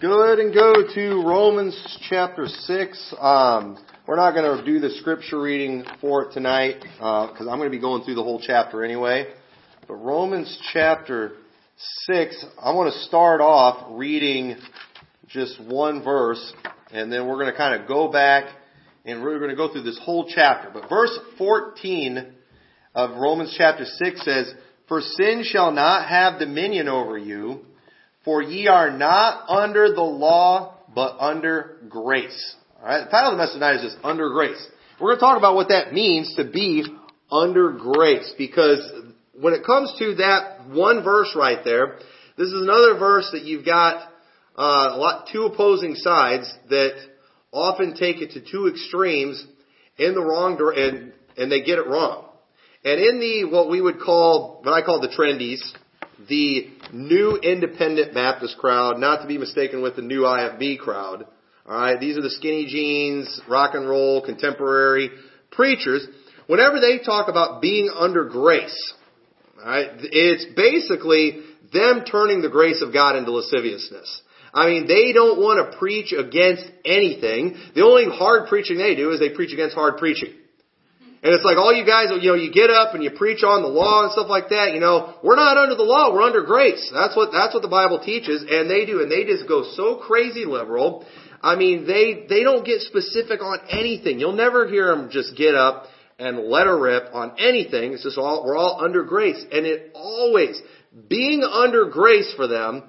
Go ahead and go to Romans chapter 6. Um, we're not going to do the scripture reading for it tonight because uh, I'm going to be going through the whole chapter anyway. But Romans chapter 6, I want to start off reading just one verse and then we're going to kind of go back and we're going to go through this whole chapter. But verse 14 of Romans chapter 6 says, For sin shall not have dominion over you for ye are not under the law, but under grace. Alright, the title of the message tonight is just under grace. We're going to talk about what that means to be under grace, because when it comes to that one verse right there, this is another verse that you've got uh, a lot two opposing sides that often take it to two extremes in the wrong and and they get it wrong. And in the what we would call what I call the trendies, the new independent Baptist crowd, not to be mistaken with the new IFB crowd. Alright, these are the skinny jeans, rock and roll, contemporary preachers. Whenever they talk about being under grace, alright, it's basically them turning the grace of God into lasciviousness. I mean, they don't want to preach against anything. The only hard preaching they do is they preach against hard preaching. And it's like all you guys, you know, you get up and you preach on the law and stuff like that. You know, we're not under the law, we're under grace. That's what that's what the Bible teaches, and they do, and they just go so crazy liberal. I mean, they they don't get specific on anything. You'll never hear them just get up and let a rip on anything. It's just all we're all under grace, and it always being under grace for them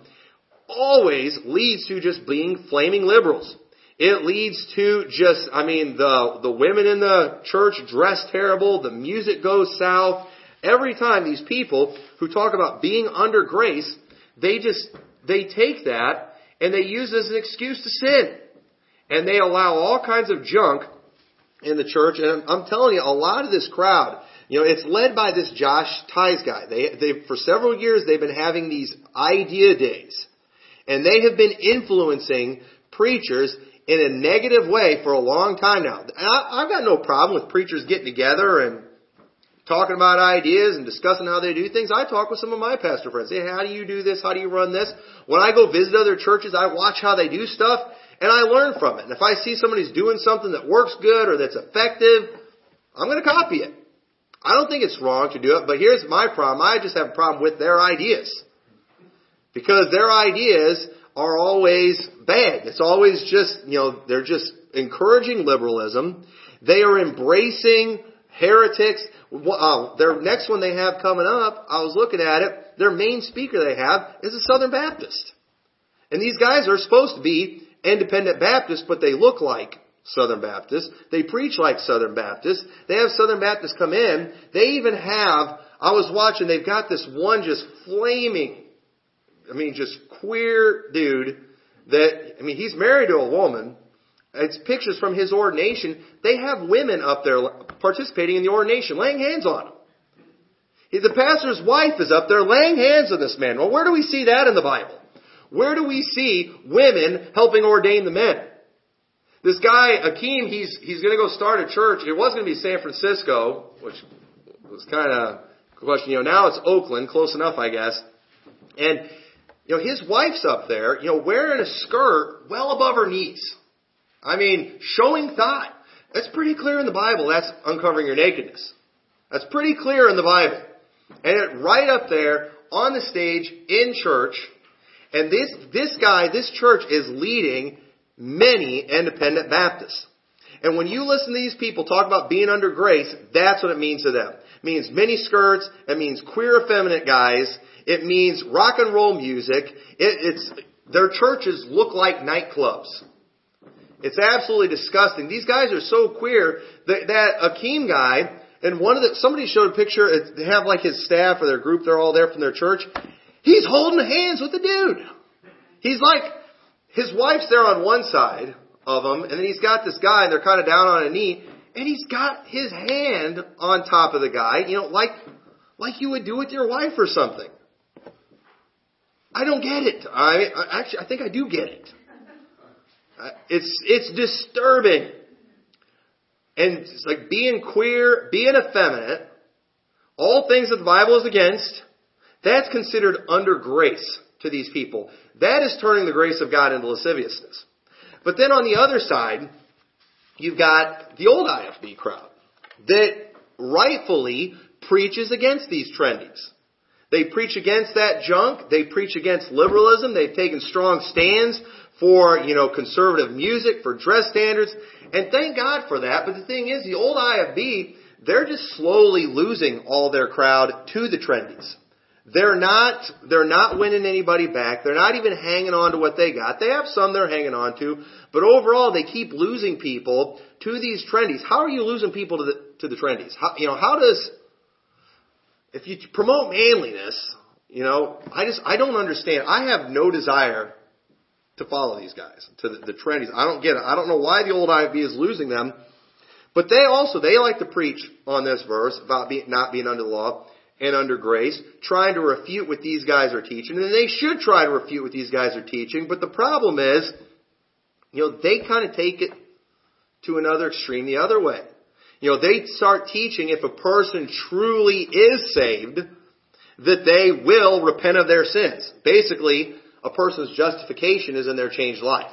always leads to just being flaming liberals. It leads to just, I mean, the, the women in the church dress terrible, the music goes south. Every time these people who talk about being under grace, they just, they take that and they use it as an excuse to sin. And they allow all kinds of junk in the church. And I'm telling you, a lot of this crowd, you know, it's led by this Josh Teis guy. They, they, for several years, they've been having these idea days. And they have been influencing preachers in a negative way for a long time now. I've got no problem with preachers getting together and talking about ideas and discussing how they do things. I talk with some of my pastor friends. Say, how do you do this? How do you run this? When I go visit other churches, I watch how they do stuff and I learn from it. And if I see somebody's doing something that works good or that's effective, I'm going to copy it. I don't think it's wrong to do it, but here's my problem. I just have a problem with their ideas. Because their ideas are always bad. It's always just, you know, they're just encouraging liberalism. They are embracing heretics. Uh, their next one they have coming up, I was looking at it, their main speaker they have is a Southern Baptist. And these guys are supposed to be independent Baptists, but they look like Southern Baptists. They preach like Southern Baptists. They have Southern Baptists come in. They even have, I was watching, they've got this one just flaming, I mean, just queer dude that, I mean, he's married to a woman. It's pictures from his ordination. They have women up there participating in the ordination, laying hands on him. The pastor's wife is up there laying hands on this man. Well, where do we see that in the Bible? Where do we see women helping ordain the men? This guy, Akeem, he's, he's gonna go start a church. It was gonna be San Francisco, which was kind of a question. You know, now it's Oakland, close enough, I guess. And you know, his wife's up there, you know, wearing a skirt well above her knees. I mean, showing thigh. That's pretty clear in the Bible. That's uncovering your nakedness. That's pretty clear in the Bible. And it right up there on the stage in church. And this, this guy, this church is leading many independent Baptists. And when you listen to these people talk about being under grace, that's what it means to them. It means mini skirts. It means queer effeminate guys. It means rock and roll music. It, it's, their churches look like nightclubs. It's absolutely disgusting. These guys are so queer that, that Akeem guy, and one of the, somebody showed a picture, they have like his staff or their group, they're all there from their church. He's holding hands with the dude. He's like, his wife's there on one side of him, and then he's got this guy, and they're kind of down on a knee, and he's got his hand on top of the guy, you know, like, like you would do with your wife or something. I don't get it. I, I actually, I think I do get it. It's, it's disturbing. And it's like being queer, being effeminate, all things that the Bible is against, that's considered under grace to these people. That is turning the grace of God into lasciviousness. But then on the other side, you've got the old IFB crowd that rightfully preaches against these trendies. They preach against that junk. They preach against liberalism. They've taken strong stands for, you know, conservative music, for dress standards. And thank God for that. But the thing is, the old IFB, they're just slowly losing all their crowd to the trendies. They're not, they're not winning anybody back. They're not even hanging on to what they got. They have some they're hanging on to, but overall they keep losing people to these trendies. How are you losing people to the, to the trendies? How, you know, how does, if you promote manliness, you know, I just, I don't understand. I have no desire to follow these guys, to the, the trendies. I don't get it. I don't know why the old IFB is losing them. But they also, they like to preach on this verse about being, not being under the law and under grace, trying to refute what these guys are teaching. And they should try to refute what these guys are teaching. But the problem is, you know, they kind of take it to another extreme the other way. You know, they start teaching if a person truly is saved, that they will repent of their sins. Basically, a person's justification is in their changed life.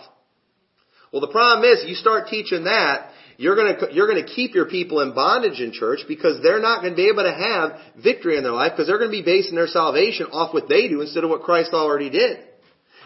Well, the problem is, you start teaching that, you're to you're to keep your people in bondage in church because they're not to be able to have victory in their life because they're to be basing their salvation off what they do instead of what Christ already did.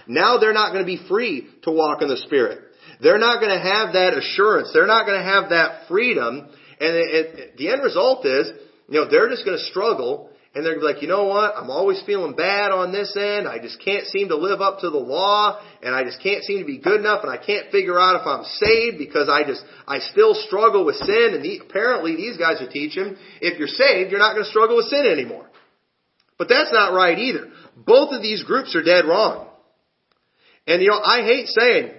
Now they're not to be free to walk in the Spirit. They're not to have that assurance. They're not to have that freedom. And it, it, the end result is, you know, they're just going to struggle and they're going to be like, you know what? I'm always feeling bad on this end. I just can't seem to live up to the law, and I just can't seem to be good enough, and I can't figure out if I'm saved because I just I still struggle with sin. And the, apparently, these guys are teaching if you're saved, you're not going to struggle with sin anymore. But that's not right either. Both of these groups are dead wrong. And you know, I hate saying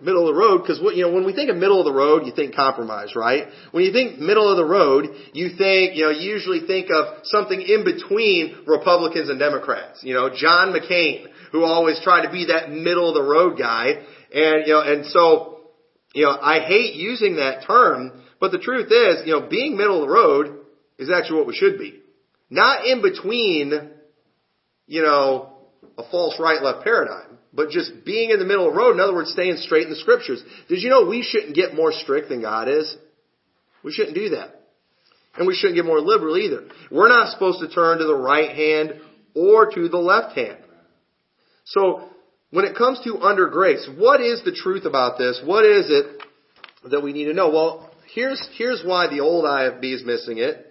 middle of the road because you know when we think of middle of the road you think compromise right? When you think middle of the road you think you know you usually think of something in between republicans and democrats. You know john mccain who always tried to be that middle of the road guy. And you know and so you know i hate using that term but the truth is you know being middle of the road is actually what we should be. Not in between you know a false right left paradigm but just being in the middle of the road, in other words, staying straight in the scriptures. Did you know we shouldn't get more strict than God is? We shouldn't do that. And we shouldn't get more liberal either. We're not supposed to turn to the right hand or to the left hand. So, when it comes to under grace, what is the truth about this? What is it that we need to know? Well, here's, here's why the old IFB is missing it.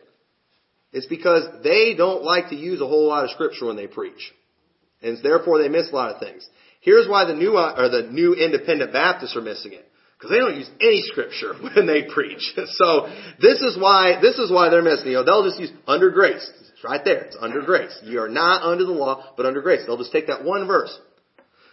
It's because they don't like to use a whole lot of scripture when they preach. And therefore they miss a lot of things. Here's why the new, uh, or the new independent Baptists are missing it. Because they don't use any scripture when they preach. So this is why, this is why they're missing. You know, they'll just use under grace. It's right there. It's under grace. You are not under the law, but under grace. They'll just take that one verse.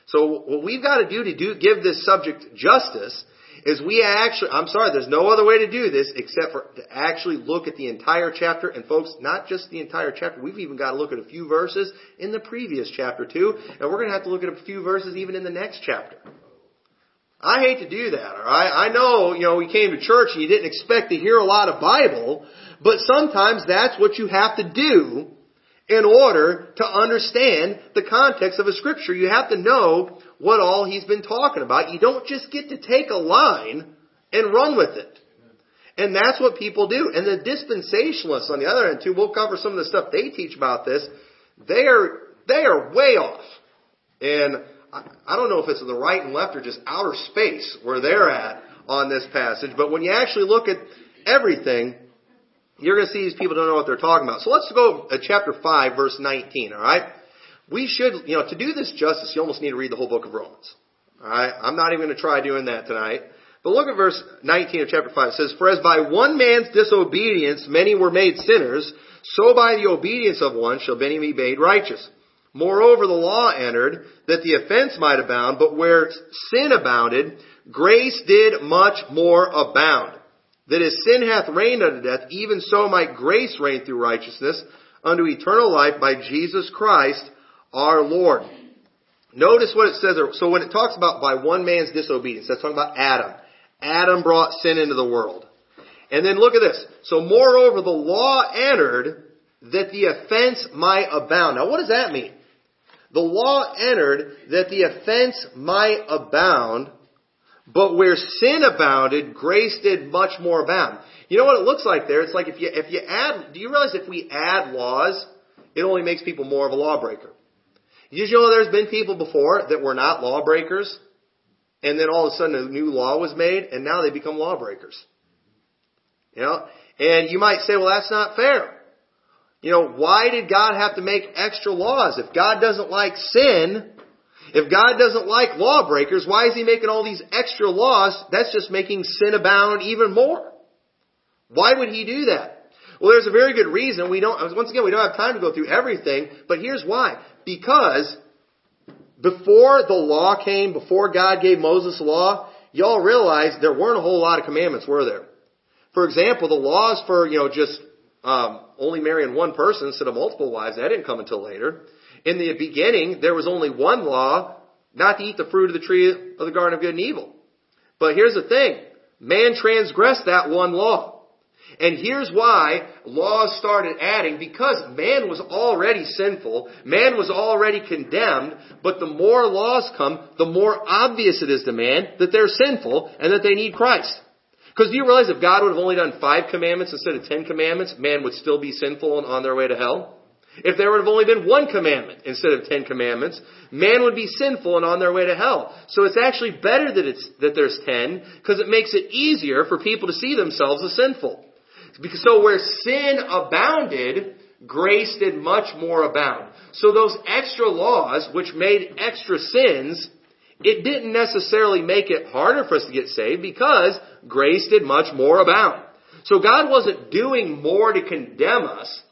So what we've got to do to do, give this subject justice is we actually, I'm sorry, there's no other way to do this except for to actually look at the entire chapter. And folks, not just the entire chapter, we've even got to look at a few verses in the previous chapter too. And we're going to have to look at a few verses even in the next chapter. I hate to do that, alright? I know, you know, we came to church and you didn't expect to hear a lot of Bible, but sometimes that's what you have to do in order to understand the context of a scripture. You have to know what all he's been talking about. You don't just get to take a line and run with it. And that's what people do. And the dispensationalists on the other end too, we'll cover some of the stuff they teach about this. They are, they are way off. And I, I don't know if it's the right and left or just outer space where they're at on this passage, but when you actually look at everything, you're going to see these people don't know what they're talking about. So let's go to chapter 5, verse 19, alright? We should, you know, to do this justice, you almost need to read the whole book of Romans. Alright? I'm not even going to try doing that tonight. But look at verse 19 of chapter 5. It says, For as by one man's disobedience many were made sinners, so by the obedience of one shall many be made righteous. Moreover, the law entered that the offense might abound, but where sin abounded, grace did much more abound that as sin hath reigned unto death, even so might grace reign through righteousness unto eternal life by Jesus Christ our Lord. Notice what it says there. So when it talks about by one man's disobedience, that's talking about Adam. Adam brought sin into the world. And then look at this. So moreover, the law entered that the offense might abound. Now what does that mean? The law entered that the offense might abound, but where sin abounded, grace did much more abound. You know what it looks like there? It's like if you, if you add, do you realize if we add laws, it only makes people more of a lawbreaker? Did you know there's been people before that were not lawbreakers, and then all of a sudden a new law was made, and now they become lawbreakers? You know? And you might say, well, that's not fair. You know, why did God have to make extra laws? If God doesn't like sin, if God doesn't like lawbreakers, why is He making all these extra laws? That's just making sin abound even more. Why would He do that? Well, there's a very good reason. We don't, once again, we don't have time to go through everything, but here's why. Because before the law came, before God gave Moses the law, y'all realize there weren't a whole lot of commandments, were there? For example, the laws for, you know, just um, only marrying one person instead of multiple wives, that didn't come until later. In the beginning, there was only one law, not to eat the fruit of the tree of the garden of good and evil. But here's the thing. Man transgressed that one law. And here's why laws started adding, because man was already sinful, man was already condemned, but the more laws come, the more obvious it is to man that they're sinful and that they need Christ. Because do you realize if God would have only done five commandments instead of ten commandments, man would still be sinful and on their way to hell? If there would have only been one commandment instead of ten commandments, man would be sinful and on their way to hell. So it's actually better that it's, that there's ten, because it makes it easier for people to see themselves as sinful. Because so where sin abounded, grace did much more abound. So those extra laws, which made extra sins, it didn't necessarily make it harder for us to get saved because grace did much more abound. So God wasn't doing more to condemn us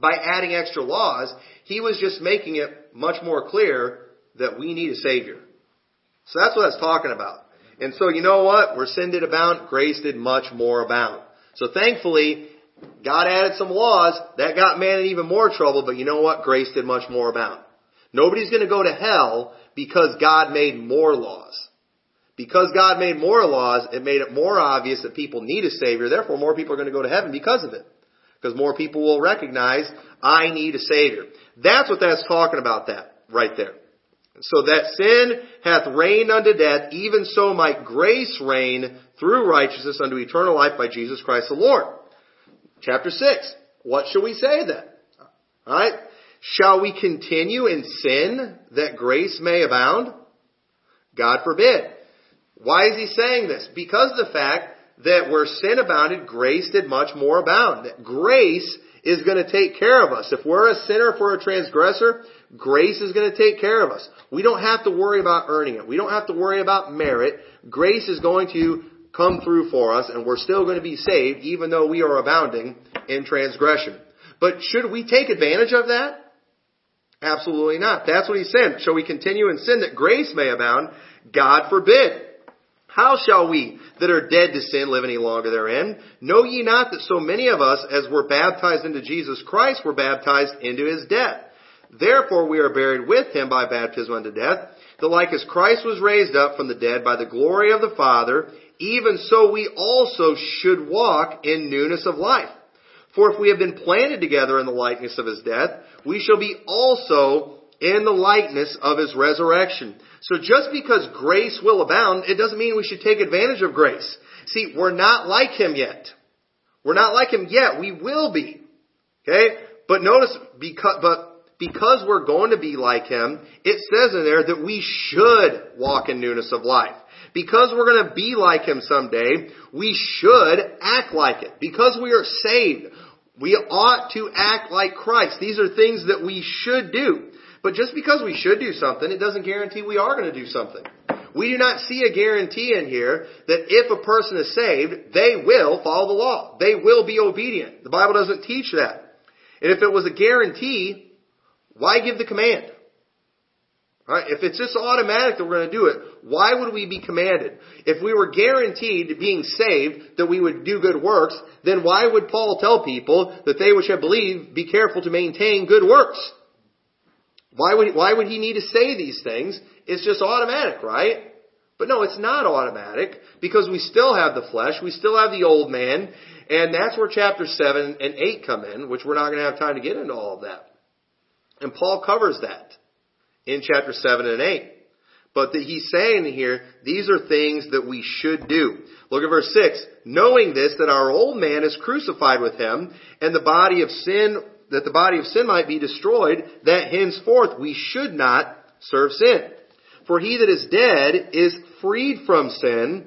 by adding extra laws. He was just making it much more clear that we need a Savior. So that's what that's talking about. And so you know what? Where sin did abound, grace did much more abound. So thankfully, God added some laws. That got man in even more trouble, but you know what? Grace did much more abound. Nobody's going to go to hell because God made more laws. Because God made more laws, it made it more obvious that people need a Savior. Therefore, more people are going to go to heaven because of it. Because more people will recognize, I need a Savior. That's what that's talking about that, right there. So that sin hath reigned unto death, even so might grace reign through righteousness unto eternal life by Jesus Christ the Lord. Chapter 6. What shall we say then? Alright? Shall we continue in sin that grace may abound? God forbid. Why is he saying this? Because the fact that where sin abounded, grace did much more abound. That grace is going to take care of us. If we're a sinner, if we're a transgressor, grace is going to take care of us. We don't have to worry about earning it. We don't have to worry about merit. Grace is going to come through for us and we're still going to be saved even though we are abounding in transgression. But should we take advantage of that? Absolutely not. That's what he's saying. Shall we continue in sin that grace may abound? God forbid. How shall we that are dead to sin live any longer therein? Know ye not that so many of us as were baptized into Jesus Christ were baptized into his death? Therefore we are buried with him by baptism unto death, that like as Christ was raised up from the dead by the glory of the Father, even so we also should walk in newness of life. For if we have been planted together in the likeness of his death, we shall be also in the likeness of his resurrection. So just because grace will abound, it doesn't mean we should take advantage of grace. See, we're not like him yet. We're not like him yet. We will be. Okay? But notice, because, but because we're going to be like him, it says in there that we should walk in newness of life. Because we're going to be like him someday, we should act like it. Because we are saved, we ought to act like Christ. These are things that we should do. But just because we should do something, it doesn't guarantee we are going to do something. We do not see a guarantee in here that if a person is saved, they will follow the law. They will be obedient. The Bible doesn't teach that. And if it was a guarantee, why give the command? Right? If it's just automatic that we're going to do it, why would we be commanded? If we were guaranteed being saved that we would do good works, then why would Paul tell people that they which have believed be careful to maintain good works? Why would, why would he need to say these things? It's just automatic, right? But no, it's not automatic because we still have the flesh, we still have the old man, and that's where chapter 7 and 8 come in, which we're not going to have time to get into all of that. And Paul covers that. in chapter 7 and 8. But that he's saying here, these are things that we should do. Look at verse 6. Knowing this, that our old man is crucified with him, and the body of sin, that the body of sin might be destroyed, that henceforth we should not serve sin. For he that is dead is freed from sin.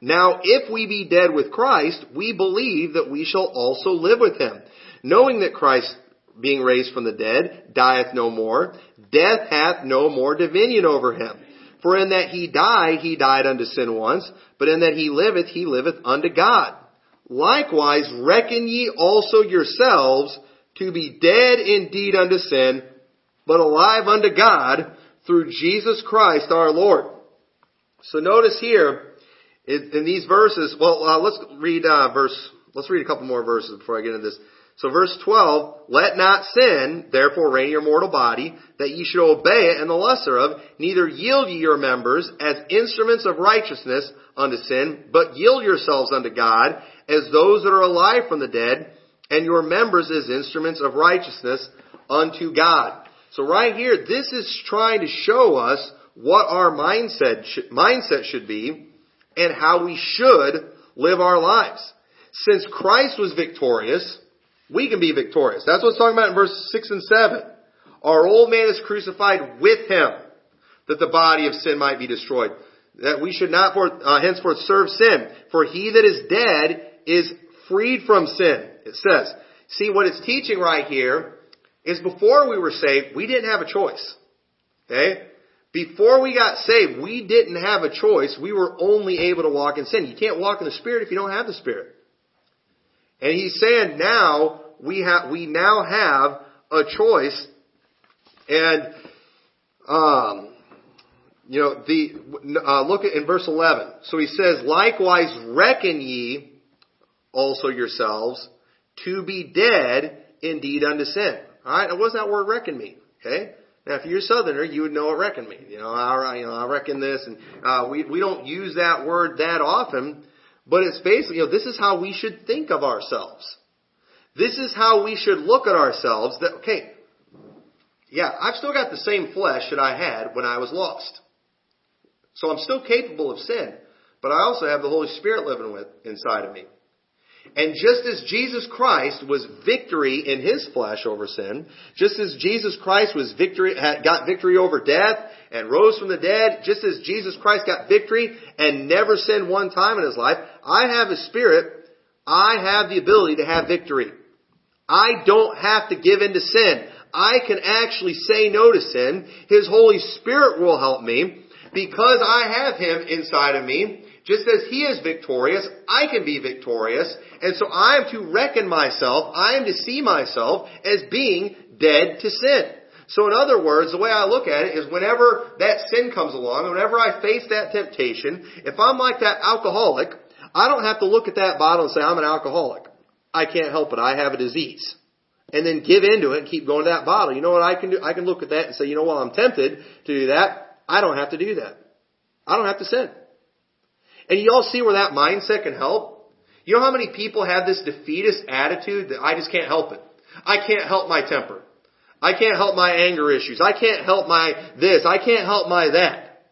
Now if we be dead with Christ, we believe that we shall also live with him. Knowing that Christ being raised from the dead, dieth no more. Death hath no more dominion over him. For in that he died, he died unto sin once, but in that he liveth, he liveth unto God. Likewise, reckon ye also yourselves to be dead indeed unto sin, but alive unto God through Jesus Christ our Lord. So notice here, in, these verses, well, uh, let's read uh, verse, let's read a couple more verses before I get into this. So verse 12, let not sin, therefore reign in your mortal body, that ye should obey it in the lust thereof, neither yield ye your members as instruments of righteousness unto sin, but yield yourselves unto God as those that are alive from the dead, and your members as instruments of righteousness unto God. So right here, this is trying to show us what our mindset, mindset should be and how we should live our lives. Since Christ was victorious, we can be victorious. That's what it's talking about in verse 6 and 7. Our old man is crucified with him, that the body of sin might be destroyed. That we should not for, uh, henceforth serve sin. For he that is dead is freed from sin. It says. See, what it's teaching right here is before we were saved, we didn't have a choice. Okay? Before we got saved, we didn't have a choice. We were only able to walk in sin. You can't walk in the Spirit if you don't have the Spirit. And he's saying now we have we now have a choice, and um, you know the uh, look at in verse eleven. So he says, "Likewise reckon ye also yourselves to be dead indeed unto sin." All right, now what does that word reckon mean? Okay. Now, if you're a Southerner, you would know what reckon means. You know, I, you know, I reckon this, and uh, we we don't use that word that often. But it's basically, you know, this is how we should think of ourselves. This is how we should look at ourselves that, okay, yeah, I've still got the same flesh that I had when I was lost. So I'm still capable of sin, but I also have the Holy Spirit living with inside of me. And just as Jesus Christ was victory in his flesh over sin, just as Jesus Christ was victory, got victory over death and rose from the dead, just as Jesus Christ got victory and never sinned one time in his life, I have a spirit, I have the ability to have victory. I don't have to give in to sin. I can actually say no to sin. His Holy Spirit will help me because I have Him inside of me. Just as He is victorious, I can be victorious. And so I am to reckon myself, I am to see myself as being dead to sin. So in other words, the way I look at it is whenever that sin comes along, whenever I face that temptation, if I'm like that alcoholic, I don't have to look at that bottle and say, I'm an alcoholic. I can't help it. I have a disease. And then give into it and keep going to that bottle. You know what I can do? I can look at that and say, you know what, I'm tempted to do that. I don't have to do that. I don't have to sin. And you all see where that mindset can help? You know how many people have this defeatist attitude that I just can't help it? I can't help my temper. I can't help my anger issues. I can't help my this. I can't help my that.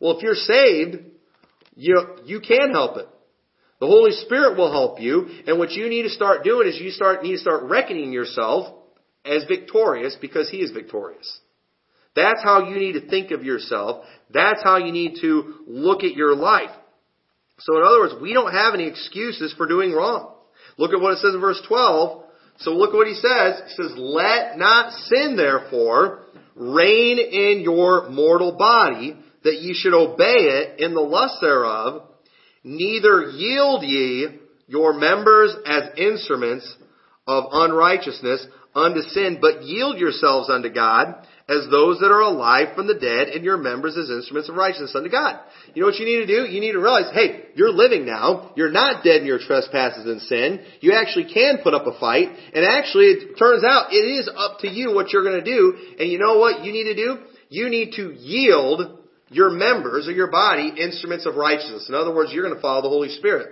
Well, if you're saved, you, you can help it. The Holy Spirit will help you, and what you need to start doing is you start, need to start reckoning yourself as victorious because He is victorious. That's how you need to think of yourself. That's how you need to look at your life. So in other words, we don't have any excuses for doing wrong. Look at what it says in verse 12. So look at what he says. He says, Let not sin therefore reign in your mortal body, that ye should obey it in the lust thereof, neither yield ye your members as instruments of unrighteousness unto sin, but yield yourselves unto God as those that are alive from the dead and your members as instruments of righteousness unto God. You know what you need to do? You need to realize, hey, you're living now. You're not dead in your trespasses and sin. You actually can put up a fight. And actually, it turns out it is up to you what you're going to do. And you know what you need to do? You need to yield your members or your body instruments of righteousness. In other words, you're going to follow the Holy Spirit.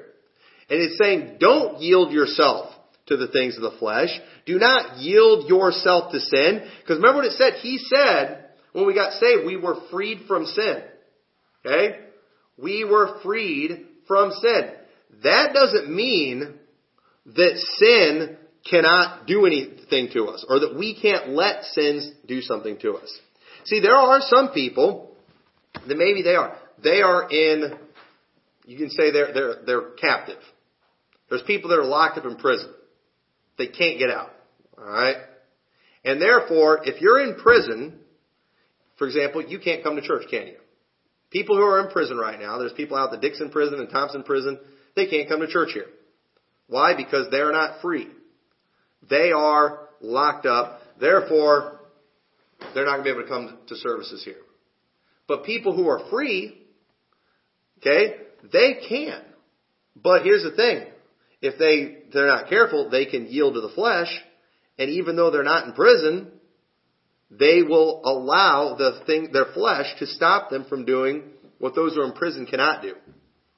And it's saying, don't yield yourself to the things of the flesh. Do not yield yourself to sin. Because remember what it said? He said, When we got saved, we were freed from sin. Okay? We were freed from sin. That doesn't mean that sin cannot do anything to us or that we can't let sins do something to us. See, there are some people that maybe they are. They are in, you can say they're, they're, they're captive. There's people that are locked up in prison. They can't get out. Alright? And therefore, if you're in prison, for example, you can't come to church, can you? People who are in prison right now, there's people out at the Dixon prison and Thomson prison, they can't come to church here. Why? Because they're not free. They are locked up. Therefore, they're not going to be able to come to services here. But people who are free, okay, they can. But here's the thing. If they, they're not careful, they can yield to the flesh, and even though they're not in prison, they will allow the thing, their flesh to stop them from doing what those who are in prison cannot do.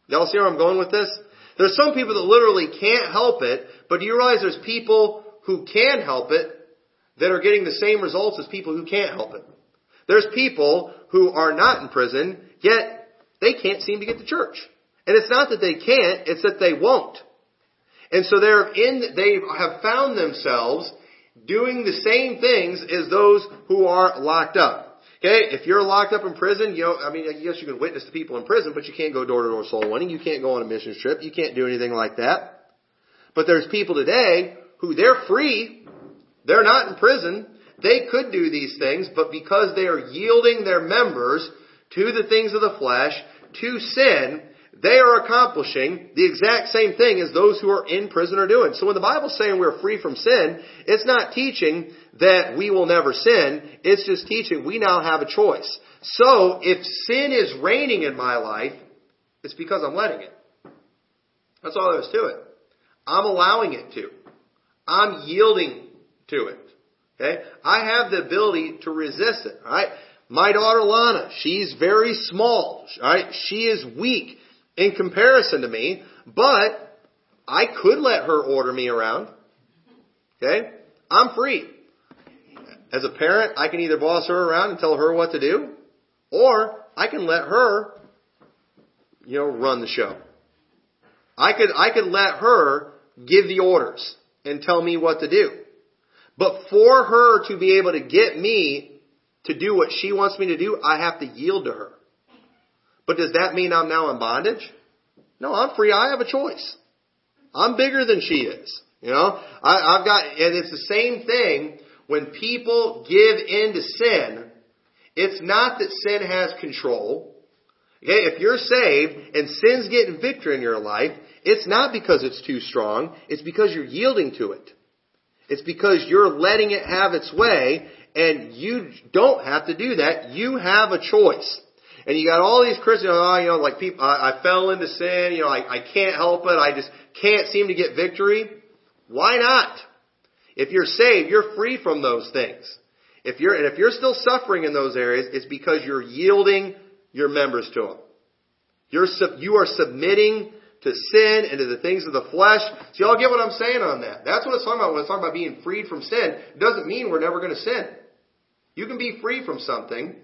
Y'all see where I'm going with this? There's some people that literally can't help it, but do you realize there's people who can help it that are getting the same results as people who can't help it? There's people who are not in prison, yet they can't seem to get to church. And it's not that they can't, it's that they won't. And so they're in, they have found themselves doing the same things as those who are locked up. Okay, if you're locked up in prison, you know, I mean, I guess you can witness to people in prison, but you can't go door to door soul winning. You can't go on a mission trip. You can't do anything like that. But there's people today who they're free. They're not in prison. They could do these things, but because they are yielding their members to the things of the flesh, to sin, they are accomplishing the exact same thing as those who are in prison are doing. So when the Bible's saying we're free from sin, it's not teaching that we will never sin. It's just teaching we now have a choice. So if sin is reigning in my life, it's because I'm letting it. That's all there is to it. I'm allowing it to. I'm yielding to it. Okay? I have the ability to resist it. Alright? My daughter Lana, she's very small. Alright? She is weak in comparison to me, but I could let her order me around. Okay? I'm free. As a parent, I can either boss her around and tell her what to do, or I can let her, you know, run the show. I could, I could let her give the orders and tell me what to do. But for her to be able to get me to do what she wants me to do, I have to yield to her. But does that mean I'm now in bondage? No, I'm free. I have a choice. I'm bigger than she is. You know, I, I've got, and it's the same thing when people give in to sin. It's not that sin has control. Okay, if you're saved and sin's getting victory in your life, it's not because it's too strong. It's because you're yielding to it. It's because you're letting it have its way and you don't have to do that. You have a choice. And you got all these Christians, oh, you know, like people, I, I fell into sin, you know, I, I can't help it, I just can't seem to get victory. Why not? If you're saved, you're free from those things. If you're, and if you're still suffering in those areas, it's because you're yielding your members to them. You're, you are submitting to sin and to the things of the flesh. So y'all get what I'm saying on that. That's what it's talking about when it's talking about being freed from sin. It doesn't mean we're never going to sin. You can be free from something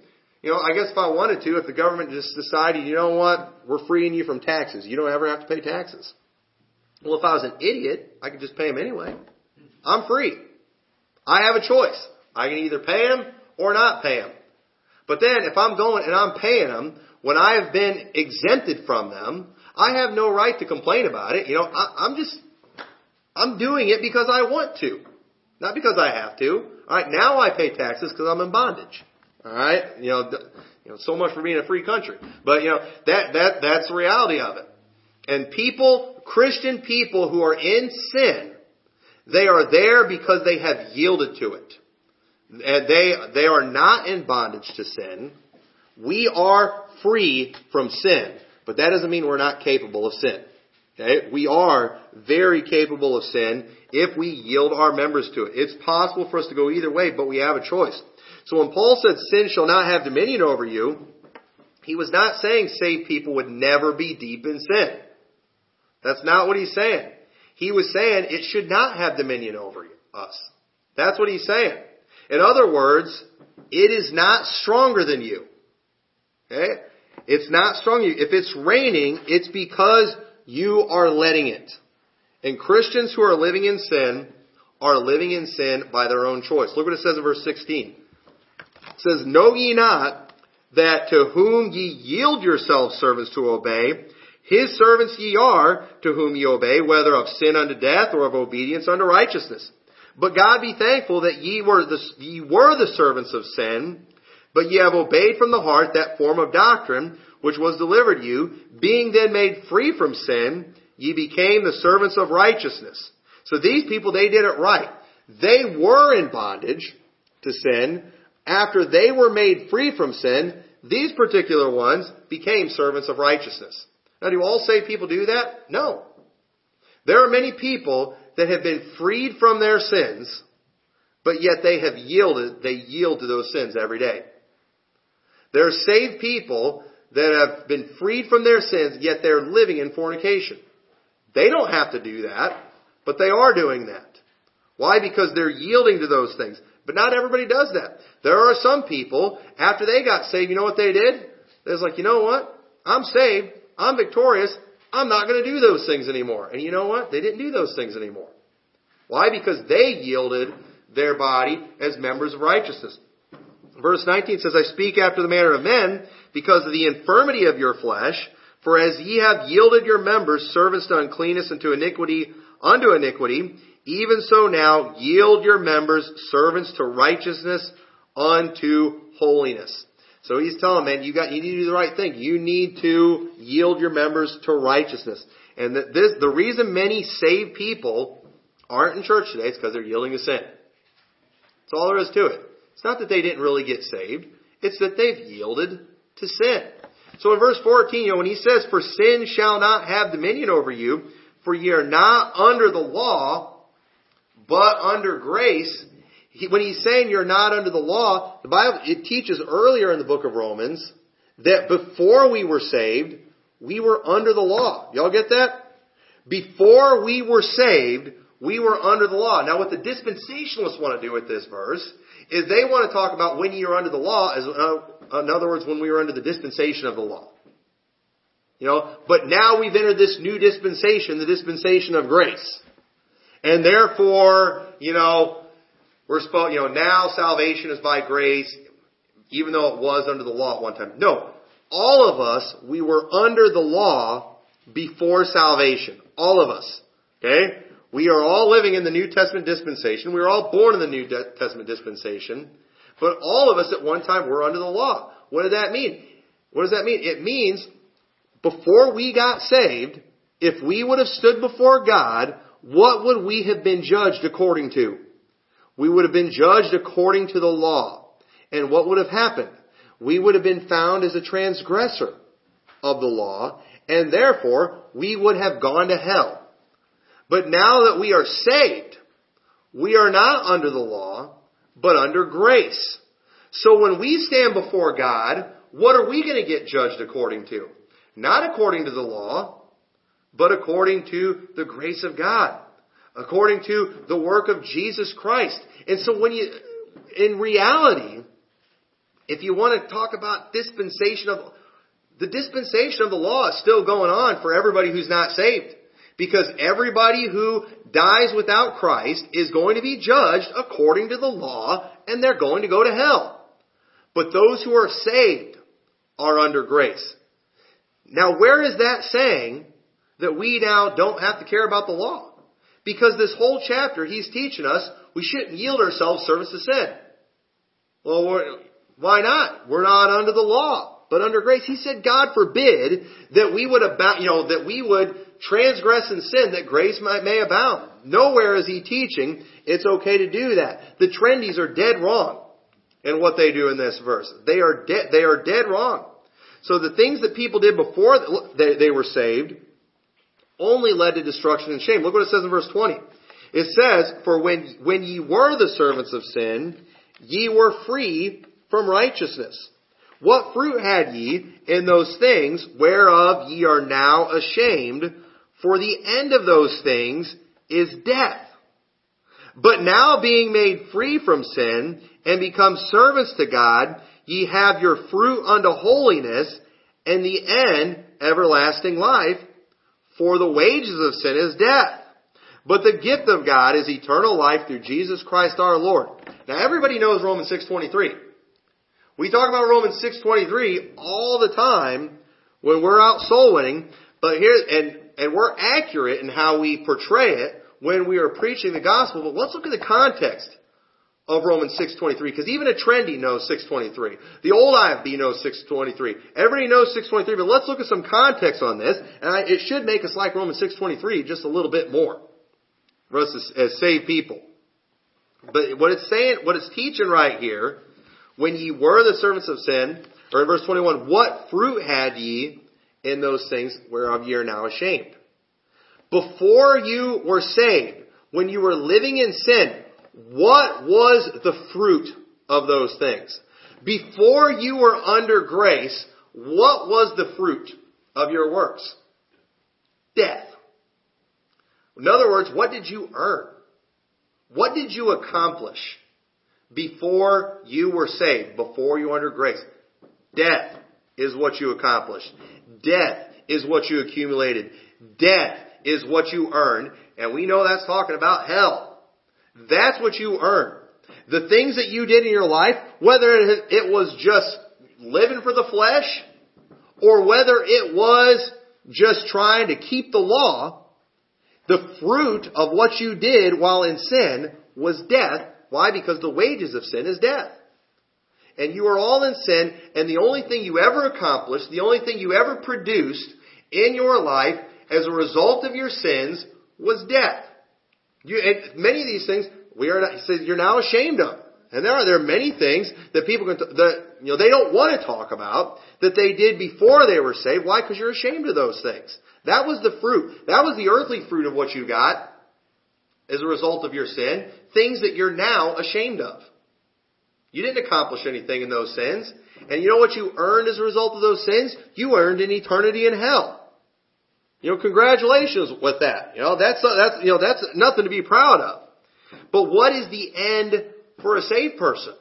you know, I guess if I wanted to, if the government just decided, you know what, we're freeing you from taxes, you don't ever have to pay taxes. Well, if I was an idiot, I could just pay them anyway. I'm free. I have a choice. I can either pay them or not pay them. But then if I'm going and I'm paying them when I have been exempted from them, I have no right to complain about it. You know, I, I'm just, I'm doing it because I want to, not because I have to. All right, now I pay taxes because I'm in bondage. All right, you know, you know, so much for being a free country. But you know that that that's the reality of it. And people, Christian people who are in sin, they are there because they have yielded to it. And they they are not in bondage to sin. We are free from sin, but that doesn't mean we're not capable of sin. Okay? We are very capable of sin if we yield our members to it. It's possible for us to go either way, but we have a choice. So when Paul said sin shall not have dominion over you, he was not saying saved people would never be deep in sin. That's not what he's saying. He was saying it should not have dominion over us. That's what he's saying. In other words, it is not stronger than you. Okay? It's not strong. If it's reigning, it's because you are letting it. And Christians who are living in sin are living in sin by their own choice. Look what it says in verse 16. Says, Know ye not that to whom ye yield yourselves servants to obey, his servants ye are to whom ye obey, whether of sin unto death or of obedience unto righteousness. But God be thankful that ye were the, ye were the servants of sin, but ye have obeyed from the heart that form of doctrine which was delivered you, being then made free from sin, ye became the servants of righteousness. So these people, they did it right. They were in bondage to sin. After they were made free from sin, these particular ones became servants of righteousness. Now, do all saved people do that? No. There are many people that have been freed from their sins, but yet they have yielded, they yield to those sins every day. There are saved people that have been freed from their sins, yet they're living in fornication. They don't have to do that, but they are doing that. Why? Because they're yielding to those things. But not everybody does that. There are some people, after they got saved, you know what they did? They was like, you know what? I'm saved. I'm victorious. I'm not going to do those things anymore. And you know what? They didn't do those things anymore. Why? Because they yielded their body as members of righteousness. Verse 19 says, I speak after the manner of men because of the infirmity of your flesh, for as ye have yielded your members servants to uncleanness and to iniquity unto iniquity, even so now yield your members servants to righteousness unto holiness. So he's telling man, you got you need to do the right thing. You need to yield your members to righteousness. And this the reason many saved people aren't in church today is because they're yielding to sin. That's all there is to it. It's not that they didn't really get saved. It's that they've yielded to sin. So in verse 14, you know, when he says, For sin shall not have dominion over you, for ye are not under the law, but under grace. He, when he's saying you're not under the law, the Bible, it teaches earlier in the book of Romans that before we were saved, we were under the law. Y'all get that? Before we were saved, we were under the law. Now what the dispensationalists want to do with this verse is they want to talk about when you're under the law, as, uh, in other words, when we were under the dispensation of the law. You know, but now we've entered this new dispensation, the dispensation of grace. And therefore, you know, we're supposed, you know, now salvation is by grace, even though it was under the law at one time. No. All of us, we were under the law before salvation. All of us. Okay? We are all living in the New Testament dispensation. We were all born in the New Testament dispensation. But all of us at one time were under the law. What does that mean? What does that mean? It means before we got saved, if we would have stood before God, what would we have been judged according to? We would have been judged according to the law. And what would have happened? We would have been found as a transgressor of the law, and therefore we would have gone to hell. But now that we are saved, we are not under the law, but under grace. So when we stand before God, what are we going to get judged according to? Not according to the law, but according to the grace of God. According to the work of Jesus Christ. And so when you, in reality, if you want to talk about dispensation of, the dispensation of the law is still going on for everybody who's not saved. Because everybody who dies without Christ is going to be judged according to the law and they're going to go to hell. But those who are saved are under grace. Now where is that saying that we now don't have to care about the law? Because this whole chapter he's teaching us we shouldn't yield ourselves service to sin. Well, why not? We're not under the law, but under grace. He said, God forbid that we would about, you know, that we would transgress and sin that grace might, may abound. Nowhere is he teaching it's okay to do that. The trendies are dead wrong in what they do in this verse. They are dead, they are dead wrong. So the things that people did before they, they were saved only led to destruction and shame. Look what it says in verse 20. It says, For when, when ye were the servants of sin, ye were free from righteousness. What fruit had ye in those things whereof ye are now ashamed? For the end of those things is death. But now being made free from sin and become servants to God, ye have your fruit unto holiness and the end everlasting life. For the wages of sin is death. But the gift of God is eternal life through Jesus Christ our Lord. Now everybody knows Romans 6.23. We talk about Romans 6.23 all the time when we're out soul winning, but here, and, and we're accurate in how we portray it when we are preaching the gospel, but let's look at the context of Romans 6.23, because even a trendy knows 6.23. The old IFB knows 6.23. Everybody knows 6.23, but let's look at some context on this, and I, it should make us like Romans 6.23 just a little bit more for us as, as saved people. But what it's saying, what it's teaching right here, when ye were the servants of sin, or in verse 21, what fruit had ye in those things whereof ye are now ashamed? Before you were saved, when you were living in sin, what was the fruit of those things? Before you were under grace, what was the fruit of your works? Death. In other words, what did you earn? What did you accomplish before you were saved, before you were under grace? Death is what you accomplished. Death is what you accumulated. Death is what you earned. And we know that's talking about hell. That's what you earn. The things that you did in your life, whether it was just living for the flesh, or whether it was just trying to keep the law, the fruit of what you did while in sin was death. Why? Because the wages of sin is death. And you are all in sin, and the only thing you ever accomplished, the only thing you ever produced in your life as a result of your sins was death. You, many of these things we are he says you're now ashamed of. And there are there are many things that people can that you know they don't want to talk about that they did before they were saved. Why? Because you're ashamed of those things. That was the fruit. That was the earthly fruit of what you got as a result of your sin. Things that you're now ashamed of. You didn't accomplish anything in those sins. And you know what you earned as a result of those sins? You earned an eternity in hell. You know, congratulations with that. You know, that's, uh, that's, you know, that's nothing to be proud of. But what is the end for a saved person?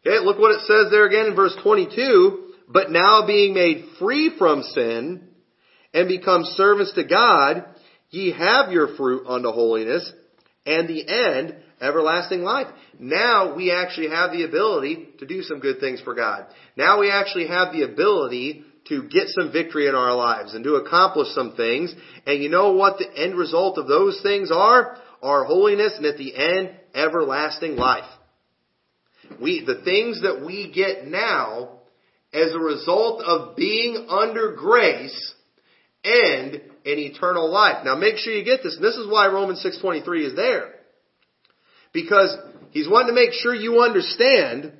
Okay, look what it says there again in verse 22. But now being made free from sin and become servants to God, ye have your fruit unto holiness and the end, everlasting life. Now we actually have the ability to do some good things for God. Now we actually have the ability to get some victory in our lives and to accomplish some things. And you know what the end result of those things are? Our holiness and at the end, everlasting life. We, the things that we get now as a result of being under grace and an eternal life. Now make sure you get this. And this is why Romans 6.23 is there. Because he's wanting to make sure you understand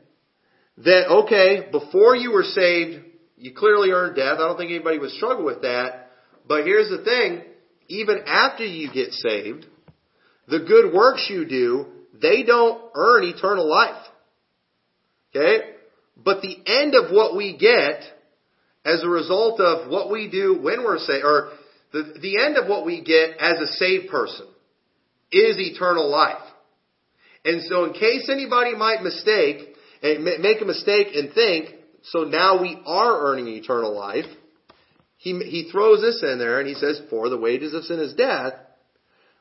that, okay, before you were saved, you clearly earned death. I don't think anybody would struggle with that. But here's the thing. Even after you get saved, the good works you do, they don't earn eternal life. Okay? But the end of what we get as a result of what we do when we're saved, or the, the end of what we get as a saved person is eternal life. And so in case anybody might mistake, eh, and make a mistake and think, so now we are earning eternal life. He, he throws this in there and he says, for the wages of sin is death,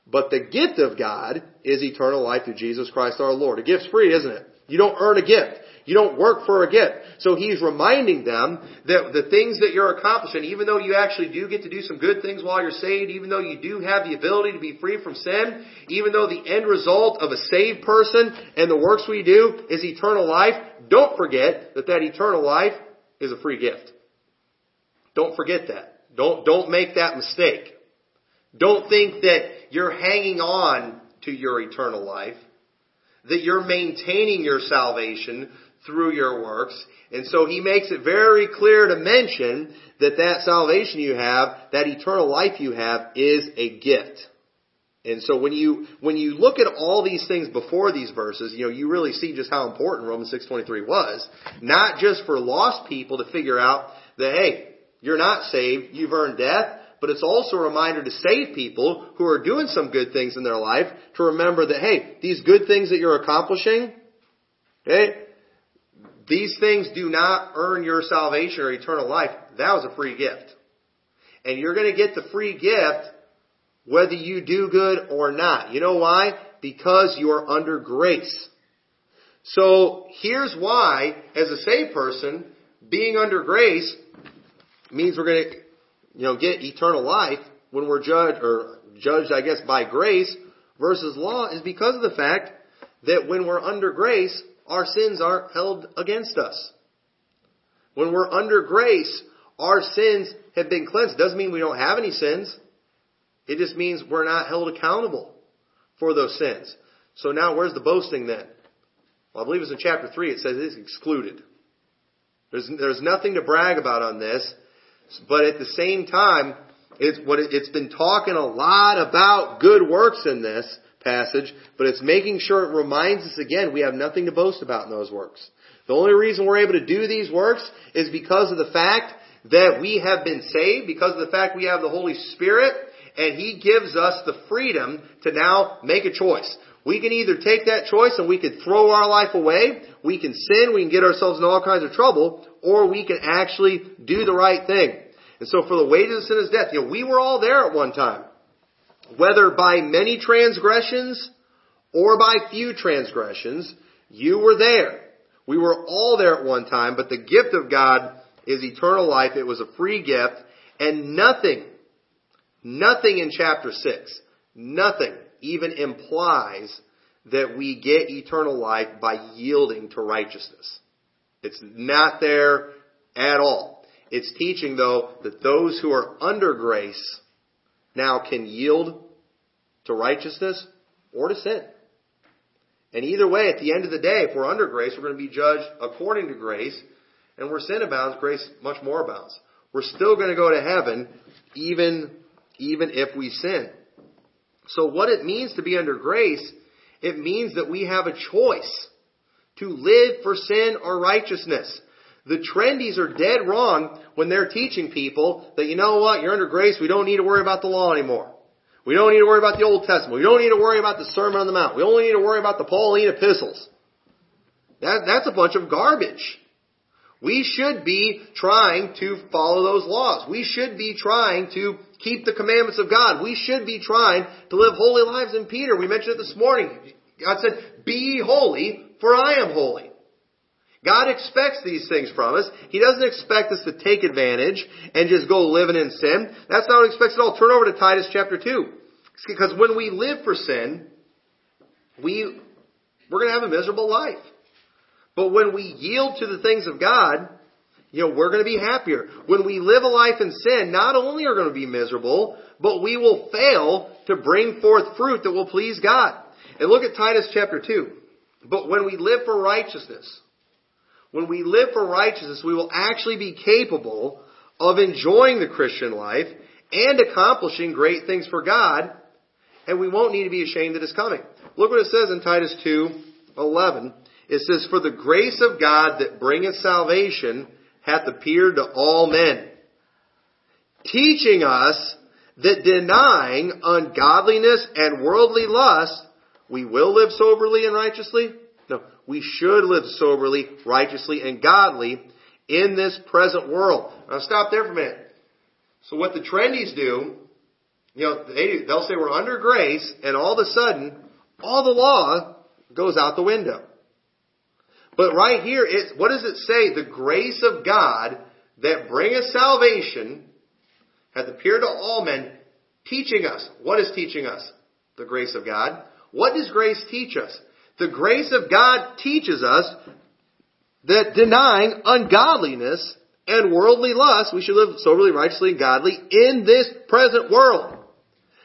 but the gift of God is eternal life through Jesus Christ our Lord. A gift's free, isn't it? You don't earn a gift. You don't work for a gift. So he's reminding them that the things that you're accomplishing, even though you actually do get to do some good things while you're saved, even though you do have the ability to be free from sin, even though the end result of a saved person and the works we do is eternal life, don't forget that that eternal life is a free gift. Don't forget that. Don't, don't make that mistake. Don't think that you're hanging on to your eternal life, that you're maintaining your salvation through your works. And so he makes it very clear to mention that that salvation you have, that eternal life you have, is a gift. And so when you when you look at all these things before these verses, you know, you really see just how important Romans 6:23 was, not just for lost people to figure out that hey, you're not saved, you've earned death, but it's also a reminder to save people who are doing some good things in their life to remember that, hey, these good things that you're accomplishing, okay, these things do not earn your salvation or eternal life. That was a free gift. And you're going to get the free gift whether you do good or not. You know why? Because you're under grace. So here's why, as a saved person, being under grace means we're going to, you know, get eternal life when we're judged or judged, I guess, by grace versus law is because of the fact that when we're under grace, our sins aren't held against us. When we're under grace, our sins have been cleansed. Doesn't mean we don't have any sins. It just means we're not held accountable for those sins. So now where's the boasting then? Well, I believe it's in chapter 3. It says it's excluded. There's, there's nothing to brag about on this. But at the same time, it's what it, it's been talking a lot about good works in this passage, but it's making sure it reminds us again we have nothing to boast about in those works. The only reason we're able to do these works is because of the fact that we have been saved, because of the fact we have the Holy Spirit, and He gives us the freedom to now make a choice. We can either take that choice and we can throw our life away, we can sin, we can get ourselves in all kinds of trouble, or we can actually do the right thing. And so for the wages of sin is death. You know, we were all there at one time. Whether by many transgressions or by few transgressions, you were there. We were all there at one time, but the gift of God is eternal life. It was a free gift, and nothing, nothing in chapter 6, nothing even implies that we get eternal life by yielding to righteousness. It's not there at all. It's teaching though that those who are under grace now can yield to righteousness or to sin. And either way, at the end of the day, if we're under grace, we're going to be judged according to grace. And where sin abounds, grace much more abounds. We're still going to go to heaven even, even if we sin. So what it means to be under grace, it means that we have a choice to live for sin or righteousness. The trendies are dead wrong when they're teaching people that, you know what, you're under grace, we don't need to worry about the law anymore. We don't need to worry about the Old Testament. We don't need to worry about the Sermon on the Mount. We only need to worry about the Pauline epistles. That, that's a bunch of garbage. We should be trying to follow those laws. We should be trying to keep the commandments of God. We should be trying to live holy lives in Peter. We mentioned it this morning. God said, be holy, for I am holy. God expects these things from us. He doesn't expect us to take advantage and just go living in sin. That's not what he expects at all. Turn over to Titus chapter 2. Because when we live for sin, we, we're going to have a miserable life. But when we yield to the things of God, you know, we're going to be happier. When we live a life in sin, not only are we going to be miserable, but we will fail to bring forth fruit that will please God. And look at Titus chapter 2. But when we live for righteousness, when we live for righteousness, we will actually be capable of enjoying the Christian life and accomplishing great things for God, and we won't need to be ashamed that it's coming. Look what it says in Titus 2, 11. It says, For the grace of God that bringeth salvation hath appeared to all men, teaching us that denying ungodliness and worldly lust, we will live soberly and righteously no, we should live soberly, righteously, and godly in this present world. Now stop there for a minute. So what the trendies do, you know, they, they'll say we're under grace, and all of a sudden, all the law goes out the window. But right here, it, what does it say? The grace of God that bringeth salvation hath appeared to all men, teaching us. What is teaching us? The grace of God. What does grace teach us? The grace of God teaches us that denying ungodliness and worldly lust, we should live soberly, righteously, and godly in this present world.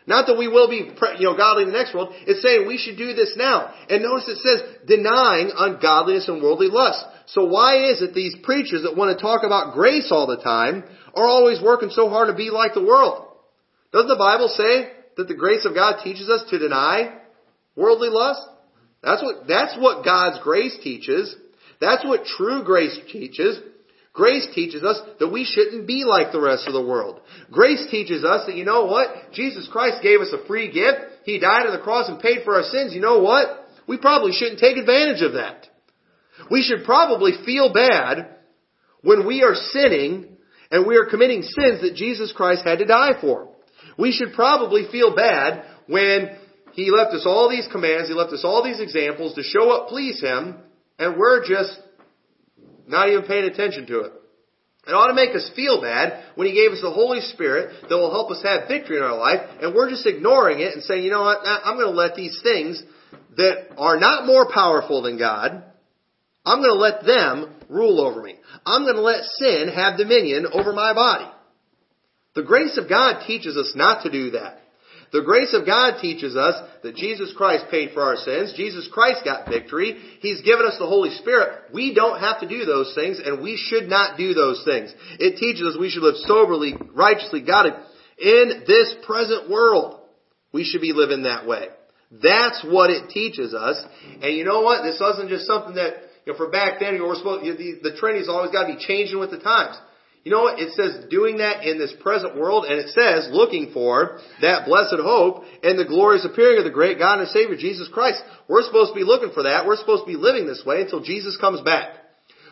Not that we will be, you know, godly in the next world. It's saying we should do this now. And notice it says denying ungodliness and worldly lust. So why is it these preachers that want to talk about grace all the time are always working so hard to be like the world? Doesn't the Bible say that the grace of God teaches us to deny worldly lust? That's what, that's what God's grace teaches. That's what true grace teaches. Grace teaches us that we shouldn't be like the rest of the world. Grace teaches us that, you know what? Jesus Christ gave us a free gift. He died on the cross and paid for our sins. You know what? We probably shouldn't take advantage of that. We should probably feel bad when we are sinning and we are committing sins that Jesus Christ had to die for. We should probably feel bad when He left us all these commands, He left us all these examples to show what please Him, and we're just not even paying attention to it. It ought to make us feel bad when He gave us the Holy Spirit that will help us have victory in our life, and we're just ignoring it and saying, you know what, I'm going to let these things that are not more powerful than God, I'm going to let them rule over me. I'm going to let sin have dominion over my body. The grace of God teaches us not to do that. The grace of God teaches us that Jesus Christ paid for our sins. Jesus Christ got victory. He's given us the Holy Spirit. We don't have to do those things and we should not do those things. It teaches us we should live soberly, righteously, godly in this present world. We should be living that way. That's what it teaches us. And you know what? This wasn't just something that, you know, for back then, you know, we're supposed, you know, the, the trendies always got to be changing with the times. You know what? It says doing that in this present world, and it says looking for that blessed hope and the glorious appearing of the great God and Savior, Jesus Christ. We're supposed to be looking for that. We're supposed to be living this way until Jesus comes back.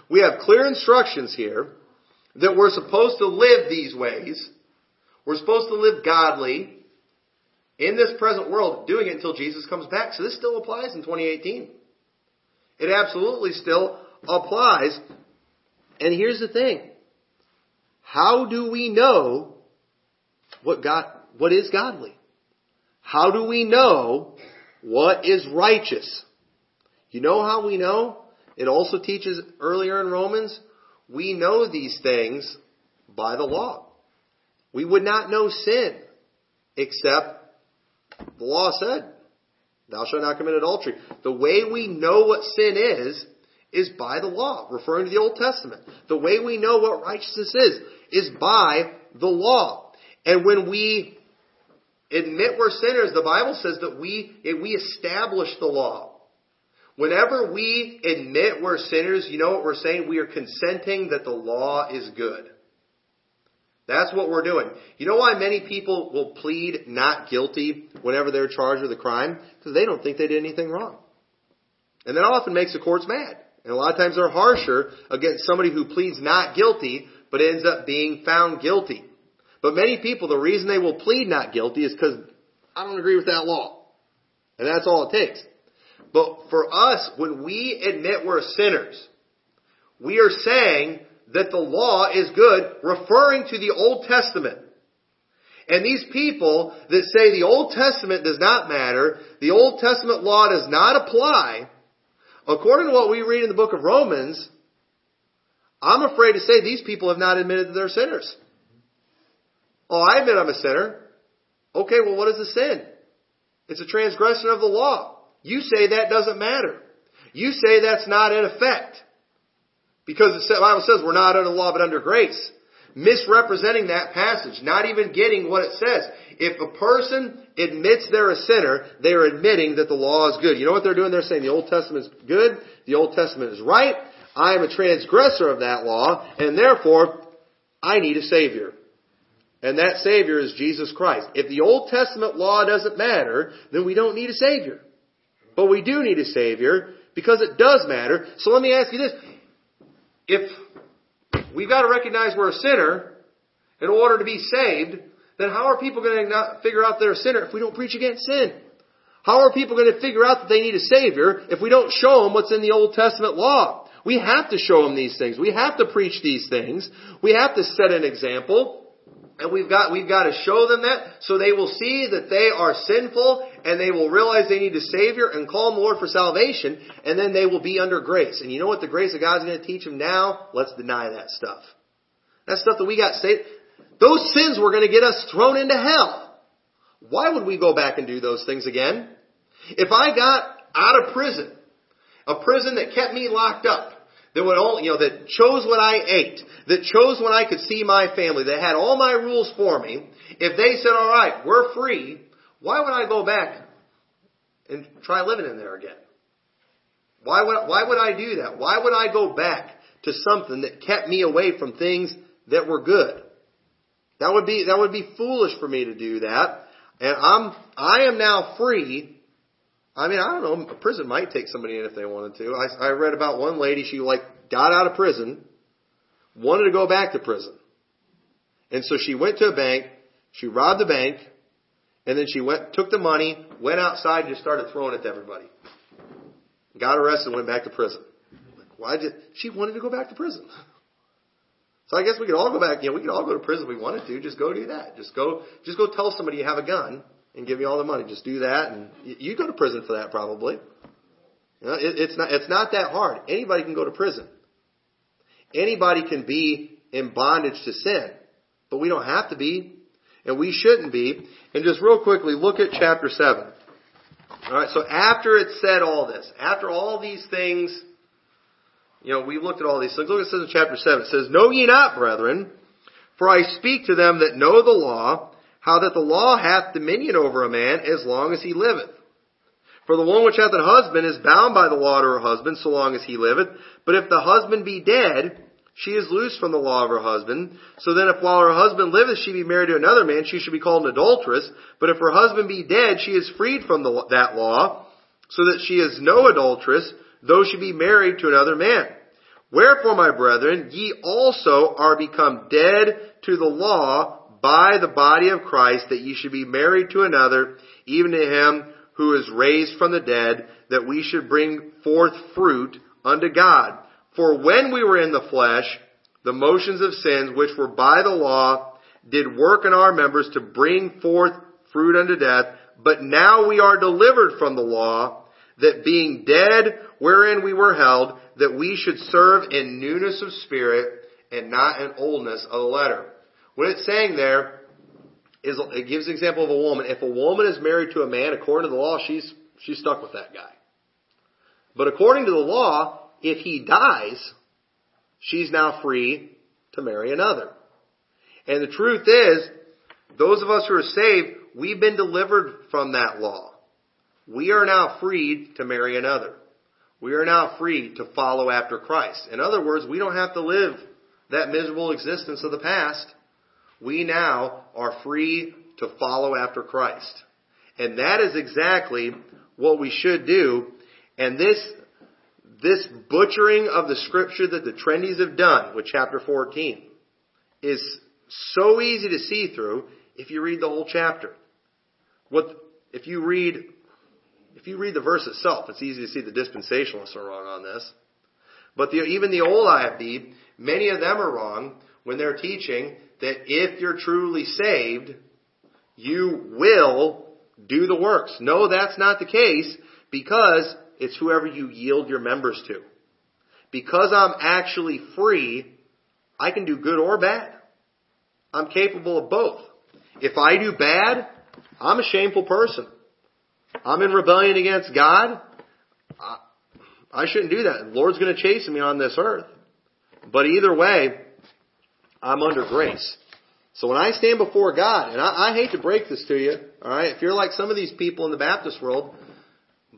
We have clear instructions here that we're supposed to live these ways. We're supposed to live godly in this present world, doing it until Jesus comes back. So this still applies in 2018. It absolutely still applies. And here's the thing. How do we know what God, what is godly? How do we know what is righteous? You know how we know? It also teaches earlier in Romans, we know these things by the law. We would not know sin except the law said, thou shalt not commit adultery. The way we know what sin is, is by the law, referring to the Old Testament. The way we know what righteousness is, is by the law. And when we admit we're sinners, the Bible says that we, we establish the law. Whenever we admit we're sinners, you know what we're saying? We are consenting that the law is good. That's what we're doing. You know why many people will plead not guilty whenever they're charged with a crime? Because they don't think they did anything wrong. And that often makes the courts mad. And a lot of times they're harsher against somebody who pleads not guilty but ends up being found guilty. But many people, the reason they will plead not guilty is because I don't agree with that law. And that's all it takes. But for us, when we admit we're sinners, we are saying that the law is good, referring to the Old Testament. And these people that say the Old Testament does not matter, the Old Testament law does not apply, according to what we read in the book of Romans, I'm afraid to say these people have not admitted that they're sinners. Oh, I admit I'm a sinner. Okay, well, what is a sin? It's a transgression of the law. You say that doesn't matter. You say that's not in effect. Because the Bible says we're not under law but under grace. Misrepresenting that passage, not even getting what it says. If a person admits they're a sinner, they are admitting that the law is good. You know what they're doing? They're saying the Old Testament is good, the Old Testament is right, I am a transgressor of that law, and therefore, I need a Savior. And that Savior is Jesus Christ. If the Old Testament law doesn't matter, then we don't need a Savior. But we do need a Savior because it does matter. So let me ask you this. If we've got to recognize we're a sinner in order to be saved, then how are people going to figure out they're a sinner if we don't preach against sin? How are people going to figure out that they need a Savior if we don't show them what's in the Old Testament law? We have to show them these things. We have to preach these things. We have to set an example. And we've got, we've got to show them that so they will see that they are sinful and they will realize they need a Savior and call on the Lord for salvation and then they will be under grace. And you know what the grace of God is going to teach them now? Let's deny that stuff. That stuff that we got saved. Those sins were going to get us thrown into hell. Why would we go back and do those things again? If I got out of prison a prison that kept me locked up. That would only, you know, that chose what I ate. That chose when I could see my family. That had all my rules for me. If they said, alright, we're free, why would I go back and try living in there again? Why would, why would I do that? Why would I go back to something that kept me away from things that were good. That would be, that would be foolish for me to do that. And I'm, I am now free. I mean, I don't know, a prison might take somebody in if they wanted to. I, I read about one lady, she like got out of prison, wanted to go back to prison. And so she went to a bank, she robbed the bank, and then she went, took the money, went outside, and just started throwing it to everybody. Got arrested, went back to prison. Like, why did she wanted to go back to prison? So I guess we could all go back. You know, we could all go to prison if we wanted to. Just go do that. Just go, just go tell somebody you have a gun and give you all the money. Just do that, and you go to prison for that probably. You know, it, it's not, it's not that hard. Anybody can go to prison. Anybody can be in bondage to sin, but we don't have to be, and we shouldn't be. And just real quickly, look at chapter seven. All right. So after it said all this, after all these things you know, we looked at all these things. Look, it says in chapter 7. It says, Know ye not, brethren, for I speak to them that know the law, how that the law hath dominion over a man as long as he liveth. For the one which hath an husband is bound by the law to her husband so long as he liveth. But if the husband be dead, she is loose from the law of her husband. So then if while her husband liveth she be married to another man, she should be called an adulteress. But if her husband be dead, she is freed from the, that law, so that she is no adulteress, though she be married to another man. Wherefore, my brethren, ye also are become dead to the law by the body of Christ, that ye should be married to another, even to him who is raised from the dead, that we should bring forth fruit unto God. For when we were in the flesh, the motions of sins which were by the law did work in our members to bring forth fruit unto death, but now we are delivered from the law, that being dead wherein we were held, that we should serve in newness of spirit and not in oldness of the letter. What it's saying there is it gives an example of a woman. If a woman is married to a man, according to the law, she's she's stuck with that guy. But according to the law, if he dies, she's now free to marry another. And the truth is, those of us who are saved, we've been delivered from that law. We are now freed to marry another. We are now free to follow after Christ. In other words, we don't have to live that miserable existence of the past. We now are free to follow after Christ. And that is exactly what we should do. And this, this butchering of the scripture that the trendies have done with chapter 14 is so easy to see through if you read the whole chapter. What, if you read if you read the verse itself, it's easy to see the dispensationalists are wrong on this. But the, even the old IFB, many of them are wrong when they're teaching that if you're truly saved, you will do the works. No, that's not the case because it's whoever you yield your members to. Because I'm actually free, I can do good or bad. I'm capable of both. If I do bad, I'm a shameful person. I'm in rebellion against God. I I shouldn't do that. The Lord's going to chase me on this earth. But either way, I'm under grace. So when I stand before God, and I, I hate to break this to you, alright, if you're like some of these people in the Baptist world,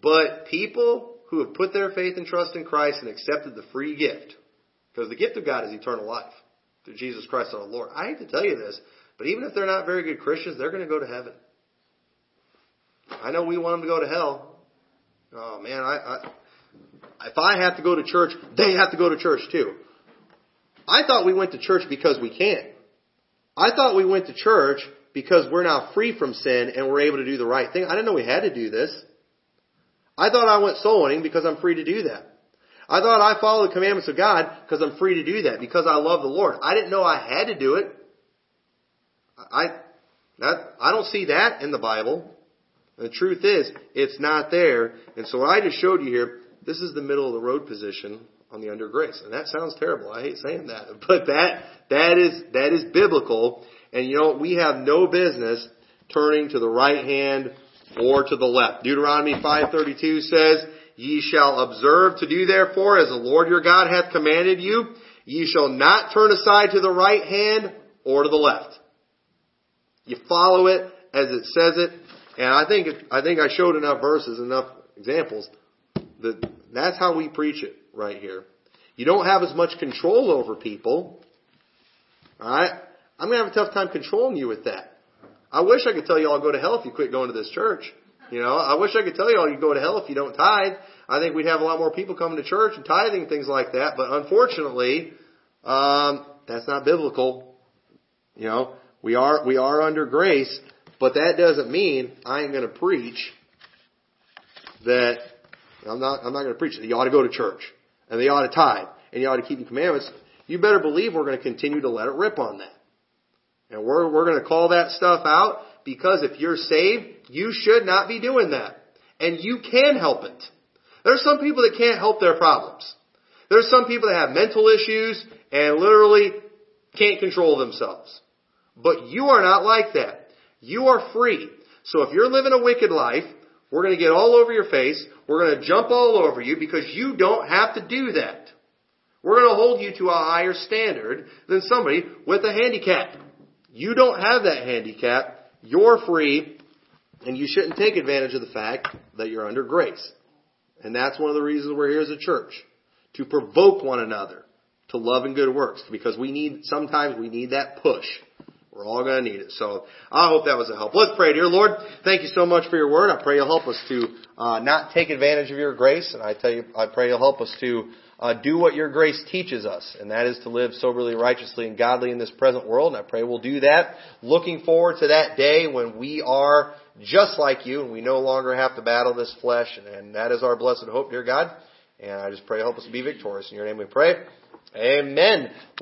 but people who have put their faith and trust in Christ and accepted the free gift, because the gift of God is eternal life through Jesus Christ our Lord. I hate to tell you this, but even if they're not very good Christians, they're going to go to heaven. I know we want them to go to hell. Oh man, I, I if I have to go to church, they have to go to church too. I thought we went to church because we can't. I thought we went to church because we're now free from sin and we're able to do the right thing. I didn't know we had to do this. I thought I went soul winning because I'm free to do that. I thought I follow the commandments of God because I'm free to do that because I love the Lord. I didn't know I had to do it. I that I don't see that in the Bible. The truth is, it's not there. And so I just showed you here, this is the middle of the road position on the under grace. And that sounds terrible. I hate saying that. But that, that is, that is biblical. And you know, we have no business turning to the right hand or to the left. Deuteronomy 5.32 says, Ye shall observe to do therefore as the Lord your God hath commanded you. Ye shall not turn aside to the right hand or to the left. You follow it as it says it and I think I think I showed enough verses, enough examples that that's how we preach it right here. You don't have as much control over people. Alright? I'm going to have a tough time controlling you with that. I wish I could tell you all go to hell if you quit going to this church. You know, I wish I could tell you all you go to hell if you don't tithe. I think we'd have a lot more people coming to church and tithing things like that. But unfortunately, um, that's not biblical. You know, we are we are under grace, but that doesn't mean I ain't going to preach that I'm not I'm not going to preach that you ought to go to church and they ought to tithe and you ought to keep the commandments. You better believe we're going to continue to let it rip on that. And we're, we're going to call that stuff out because if you're saved, you should not be doing that. And you can help it. There's some people that can't help their problems. There's some people that have mental issues and literally can't control themselves. But you are not like that. You are free. So if you're living a wicked life, we're going to get all over your face. We're going to jump all over you because you don't have to do that. We're going to hold you to a higher standard than somebody with a handicap. You don't have that handicap. You're free, and you shouldn't take advantage of the fact that you're under grace. And that's one of the reasons we're here as a church. To provoke one another to love and good works. Because we need, sometimes we need that push. We're all going to need it. So I hope that was a help. Let's pray. Dear Lord, thank you so much for your word. I pray you'll help us to uh, not take advantage of your grace. And I tell you, I pray you'll help us to uh, do what your grace teaches us, and that is to live soberly, righteously, and godly in this present world. And I pray we'll do that. Looking forward to that day when we are just like you, and we no longer have to battle this flesh, and, and that is our blessed hope, dear God. And I just pray help us to be victorious. In your name we pray. Amen.